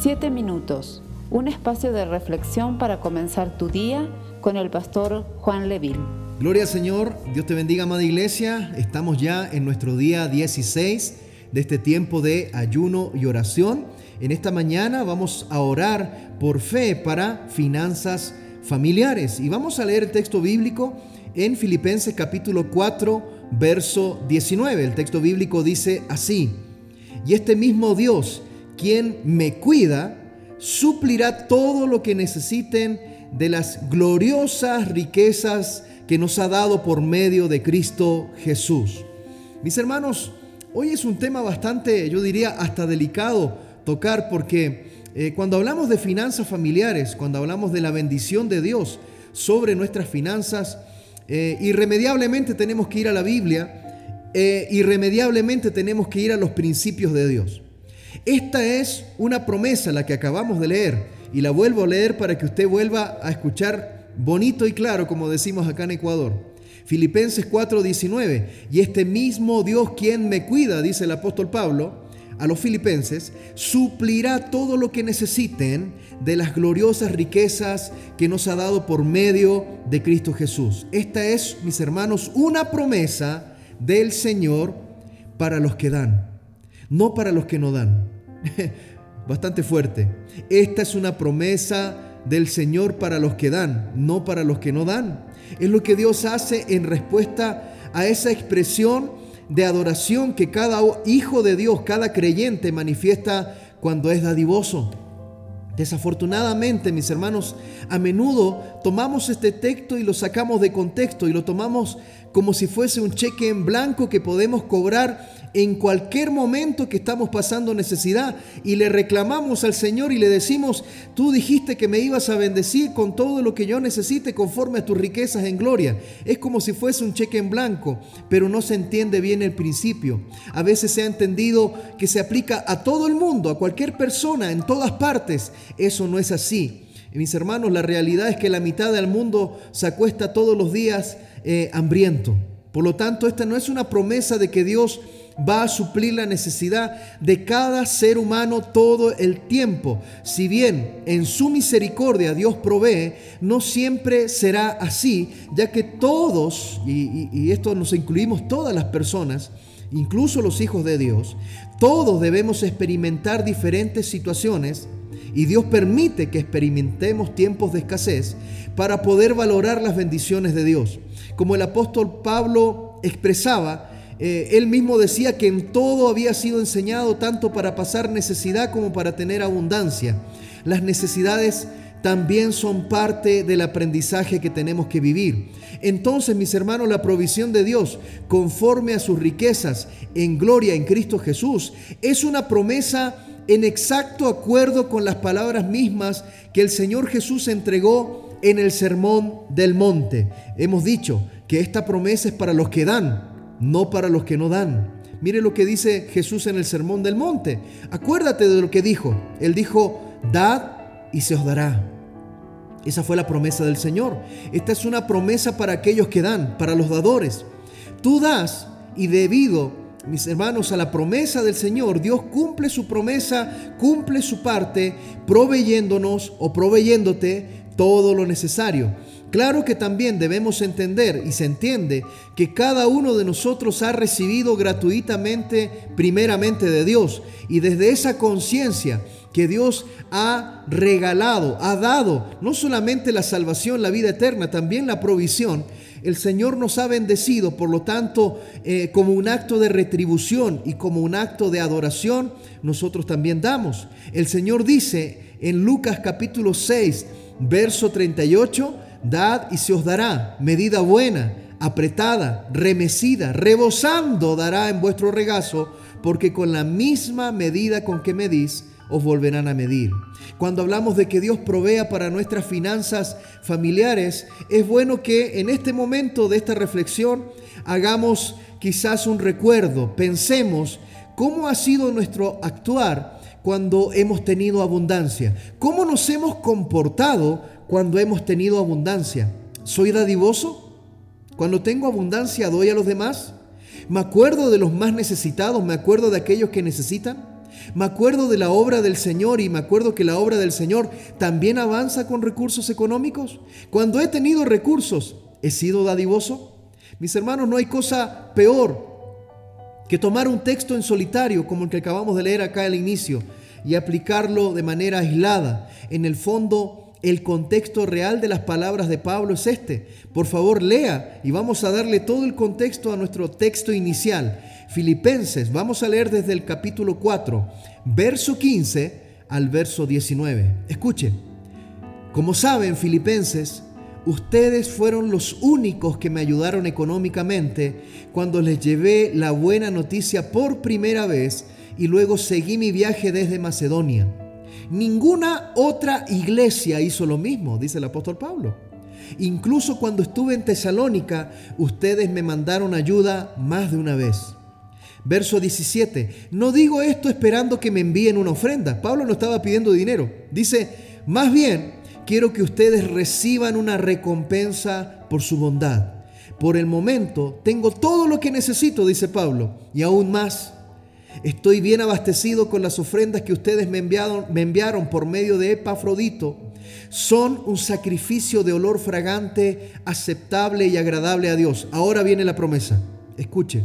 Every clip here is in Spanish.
Siete minutos, un espacio de reflexión para comenzar tu día con el pastor Juan Leville. Gloria al Señor, Dios te bendiga, amada iglesia. Estamos ya en nuestro día 16 de este tiempo de ayuno y oración. En esta mañana vamos a orar por fe para finanzas familiares y vamos a leer el texto bíblico en Filipenses capítulo 4, verso 19. El texto bíblico dice así, y este mismo Dios, quien me cuida, suplirá todo lo que necesiten de las gloriosas riquezas que nos ha dado por medio de Cristo Jesús. Mis hermanos, hoy es un tema bastante, yo diría, hasta delicado tocar porque eh, cuando hablamos de finanzas familiares, cuando hablamos de la bendición de Dios sobre nuestras finanzas, eh, irremediablemente tenemos que ir a la Biblia, eh, irremediablemente tenemos que ir a los principios de Dios. Esta es una promesa la que acabamos de leer y la vuelvo a leer para que usted vuelva a escuchar bonito y claro, como decimos acá en Ecuador. Filipenses 4:19, y este mismo Dios quien me cuida, dice el apóstol Pablo, a los filipenses, suplirá todo lo que necesiten de las gloriosas riquezas que nos ha dado por medio de Cristo Jesús. Esta es, mis hermanos, una promesa del Señor para los que dan, no para los que no dan. Bastante fuerte. Esta es una promesa del Señor para los que dan, no para los que no dan. Es lo que Dios hace en respuesta a esa expresión de adoración que cada hijo de Dios, cada creyente manifiesta cuando es dadivoso. Desafortunadamente, mis hermanos, a menudo tomamos este texto y lo sacamos de contexto y lo tomamos como si fuese un cheque en blanco que podemos cobrar en cualquier momento que estamos pasando necesidad y le reclamamos al Señor y le decimos, tú dijiste que me ibas a bendecir con todo lo que yo necesite conforme a tus riquezas en gloria. Es como si fuese un cheque en blanco, pero no se entiende bien el principio. A veces se ha entendido que se aplica a todo el mundo, a cualquier persona, en todas partes. Eso no es así. mis hermanos, la realidad es que la mitad del mundo se acuesta todos los días eh, hambriento. Por lo tanto, esta no es una promesa de que Dios va a suplir la necesidad de cada ser humano todo el tiempo. Si bien en su misericordia Dios provee, no siempre será así, ya que todos, y, esto nos incluimos todas las personas, incluso los hijos de Dios, todos debemos experimentar diferentes situaciones y Dios permite que experimentemos tiempos de escasez para poder valorar las bendiciones de Dios. Como el apóstol Pablo expresaba, eh, él mismo decía que en todo había sido enseñado tanto para pasar necesidad como para tener abundancia. Las necesidades también son parte del aprendizaje que tenemos que vivir. Entonces, mis hermanos, la provisión de Dios, conforme a sus riquezas en gloria en Cristo Jesús, es una promesa en exacto acuerdo con las palabras mismas que el Señor Jesús entregó en el Sermón del Monte. Hemos dicho que esta promesa es para los que dan, no para los que no dan. Mire lo que dice Jesús en el Sermón del Monte. Acuérdate de lo que dijo. Él dijo, dad y se os dará. Esa fue la promesa del Señor. Esta es una promesa para aquellos que dan, para los dadores. Tú das y debido, mis hermanos, a la promesa del Señor, Dios cumple su promesa, cumple su parte, proveyéndonos o proveyéndote todo lo necesario. Claro que también debemos entender y se entiende que cada uno de nosotros ha recibido gratuitamente primeramente de Dios y desde esa conciencia que Dios ha regalado, ha dado no solamente la salvación, la vida eterna, también la provisión, el Señor nos ha bendecido, por lo tanto, eh, como un acto de retribución y como un acto de adoración, nosotros también damos. El Señor dice en Lucas capítulo 6, verso 38, Dad y se os dará medida buena, apretada, remecida, rebosando dará en vuestro regazo, porque con la misma medida con que medís, os volverán a medir. Cuando hablamos de que Dios provea para nuestras finanzas familiares, es bueno que en este momento de esta reflexión hagamos quizás un recuerdo, pensemos cómo ha sido nuestro actuar cuando hemos tenido abundancia, cómo nos hemos comportado cuando hemos tenido abundancia? ¿Soy dadivoso? Cuando tengo abundancia, ¿doy a los demás? ¿Me acuerdo de los más necesitados? ¿Me acuerdo de aquellos que necesitan? Me acuerdo de la obra del Señor y me acuerdo que la obra del Señor también avanza con recursos económicos. Cuando he tenido recursos, ¿he sido dadivoso? Mis hermanos, no hay cosa peor que tomar un texto en solitario como el que acabamos de leer acá al inicio y aplicarlo de manera aislada. En el fondo, el contexto real de las palabras de Pablo es este. Por favor, lea y vamos a darle todo el contexto a nuestro texto inicial. Filipenses, vamos a leer desde el capítulo 4, verso 15 al verso 19. Escuche, como saben, Filipenses, ustedes fueron los únicos que me ayudaron económicamente cuando les llevé la buena noticia por primera vez y luego seguí mi viaje desde Macedonia. Ninguna otra iglesia hizo lo mismo, dice el apóstol Pablo. Incluso cuando estuve en Tesalónica, ustedes me mandaron ayuda más de una vez. Verso 17, no digo esto esperando que me envíen una ofrenda. Pablo no estaba pidiendo dinero. Dice, más bien, quiero que ustedes reciban una recompensa por su bondad. Por el momento, tengo todo lo que necesito, dice Pablo, y aún más Estoy bien abastecido con las ofrendas que ustedes me enviaron, me enviaron por medio de Epafrodito. Son un sacrificio de olor fragante, aceptable y agradable a Dios. Ahora viene la promesa. Escuche.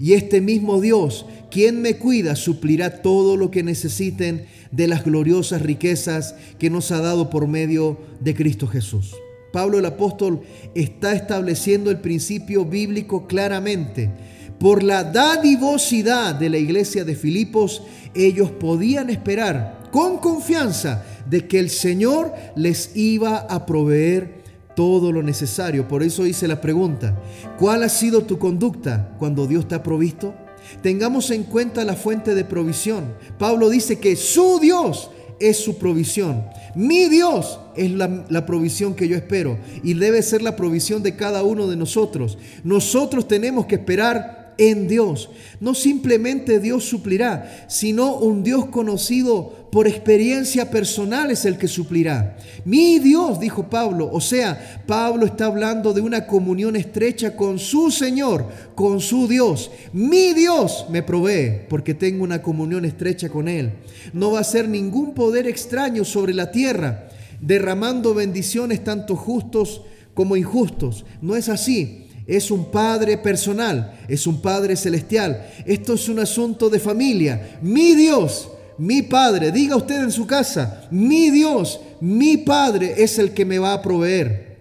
Y este mismo Dios, quien me cuida, suplirá todo lo que necesiten de las gloriosas riquezas que nos ha dado por medio de Cristo Jesús. Pablo el apóstol está estableciendo el principio bíblico claramente por la dadivosidad de la iglesia de Filipos, ellos podían esperar con confianza de que el Señor les iba a proveer todo lo necesario. Por eso hice la pregunta, ¿cuál ha sido tu conducta cuando Dios te ha provisto? Tengamos en cuenta la fuente de provisión. Pablo dice que su Dios es su provisión. Mi Dios es la, la, provisión que yo espero y debe ser la provisión de cada uno de nosotros. Nosotros tenemos que esperar en Dios. No simplemente Dios suplirá, sino un Dios conocido por experiencia personal es el que suplirá. Mi Dios, dijo Pablo. O sea, Pablo está hablando de una comunión estrecha con su Señor, con su Dios. Mi Dios me provee porque tengo una comunión estrecha con Él. No va a ser ningún poder extraño sobre la tierra, derramando bendiciones tanto justos como injustos. No es así es un Padre personal, es un Padre celestial. Esto es un asunto de familia. Mi Dios, mi Padre, diga usted en su casa, mi Dios, mi Padre es el que me va a proveer.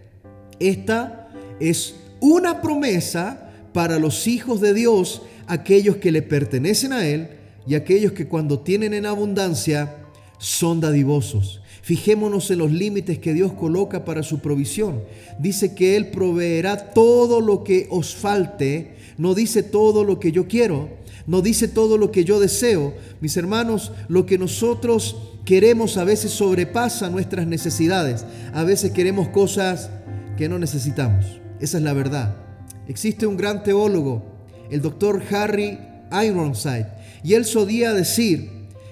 Esta es una promesa para los hijos de Dios, aquellos que le pertenecen a Él y aquellos que cuando tienen en abundancia son dadivosos. Fijémonos en los límites que Dios coloca para su provisión. Dice que Él proveerá todo lo que os falte. No dice todo lo que yo quiero. No dice todo lo que yo deseo. Mis hermanos, lo que nosotros queremos a veces sobrepasa nuestras necesidades. A veces queremos cosas que no necesitamos. Esa es la verdad. Existe un gran teólogo, el doctor Harry Ironside, y él solía decir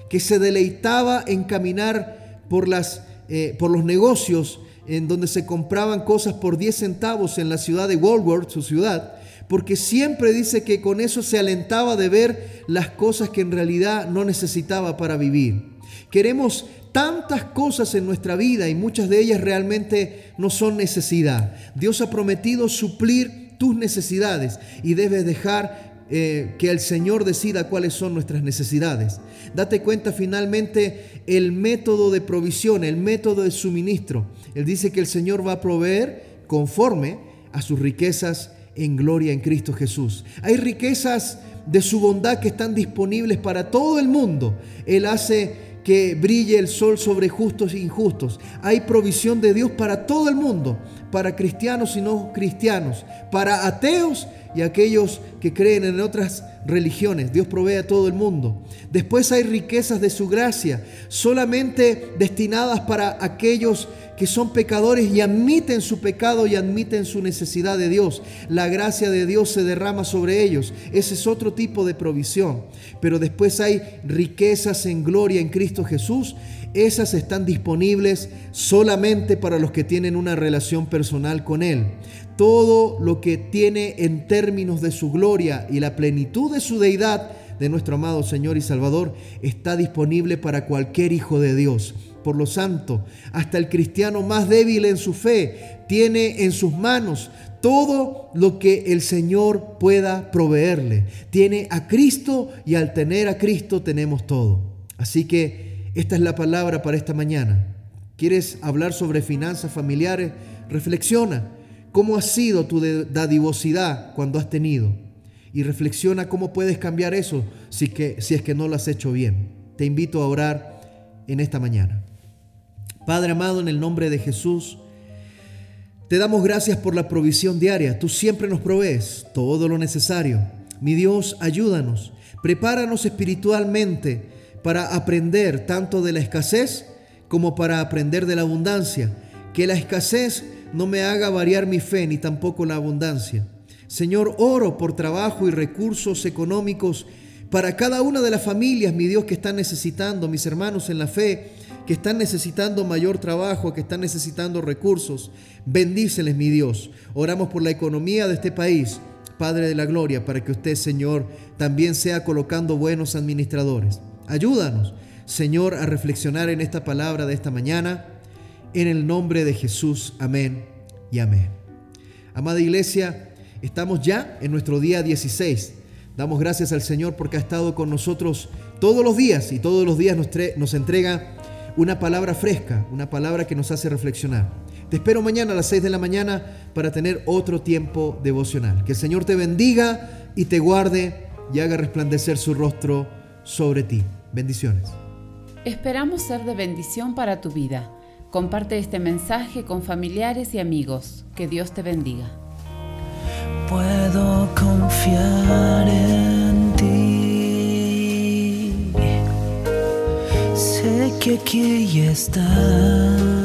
que se deleitaba en caminar por, las, eh, por los negocios en donde se compraban cosas por 10 centavos en la ciudad de Walworth, su ciudad, porque siempre dice que con eso se alentaba de ver las cosas que en realidad no necesitaba para vivir. Queremos tantas cosas en nuestra vida y muchas de ellas realmente no son necesidad. Dios ha prometido suplir tus necesidades y debes dejar eh, que el Señor decida cuáles son nuestras necesidades. Date cuenta finalmente el método de provisión, el método de suministro. Él dice que el Señor va a proveer conforme a sus riquezas en gloria en Cristo Jesús. Hay riquezas de su bondad que están disponibles para todo el mundo. Él hace que brille el sol sobre justos e injustos. Hay provisión de Dios para todo el mundo, para cristianos y no cristianos, para ateos y aquellos que creen en otras religiones. Dios provee a todo el mundo. Después hay riquezas de su gracia, solamente destinadas para aquellos que son pecadores y admiten su pecado y admiten su necesidad de Dios. La gracia de Dios se derrama sobre ellos. Ese es otro tipo de provisión. Pero después hay riquezas en gloria en Cristo Jesús. Esas están disponibles solamente para los que tienen una relación personal con Él todo lo que tiene en términos de su gloria y la plenitud de su deidad, de nuestro amado Señor y Salvador está disponible para cualquier hijo de Dios. Por lo santo, hasta el cristiano más débil en su fe tiene en sus manos todo lo que el Señor pueda proveerle. Tiene a Cristo y al tener a Cristo tenemos todo. Así que esta es la palabra para esta mañana. ¿Quieres hablar sobre finanzas familiares? Reflexiona cómo ha sido tu dadivosidad cuando has tenido. Y reflexiona cómo puedes cambiar eso si, que, si es que no lo has hecho bien. Te invito a orar en esta mañana. Padre amado, en el nombre de Jesús, te damos gracias por la provisión diaria. Tú siempre nos provees todo lo necesario. Mi Dios, ayúdanos. Prepáranos espiritualmente para aprender tanto de la escasez como para aprender de la abundancia. Que la escasez no me haga variar mi fe ni tampoco la abundancia. Señor, oro por trabajo y recursos económicos para cada una de las familias, mi Dios, que están necesitando, mis hermanos en la fe, que están necesitando mayor trabajo, que están necesitando recursos. Bendíceles, mi Dios. Oramos por la economía de este país, Padre de la Gloria, para que usted, Señor, también sea colocando buenos administradores. Ayúdanos, Señor, a reflexionar en esta palabra de esta mañana. En el nombre de Jesús, amén y amén. Amada iglesia, estamos ya en nuestro día 16. Damos gracias al Señor porque ha estado con nosotros todos los días y todos los días nos, entrega una palabra fresca, una palabra que nos hace reflexionar. Te espero mañana a las 6 de la mañana para tener otro tiempo devocional. Que el Señor te bendiga y te guarde y haga resplandecer su rostro sobre ti. Bendiciones. Esperamos ser de bendición para tu vida. Comparte este mensaje con familiares y amigos. Que Dios te bendiga. Puedo confiar en ti que aquí estás.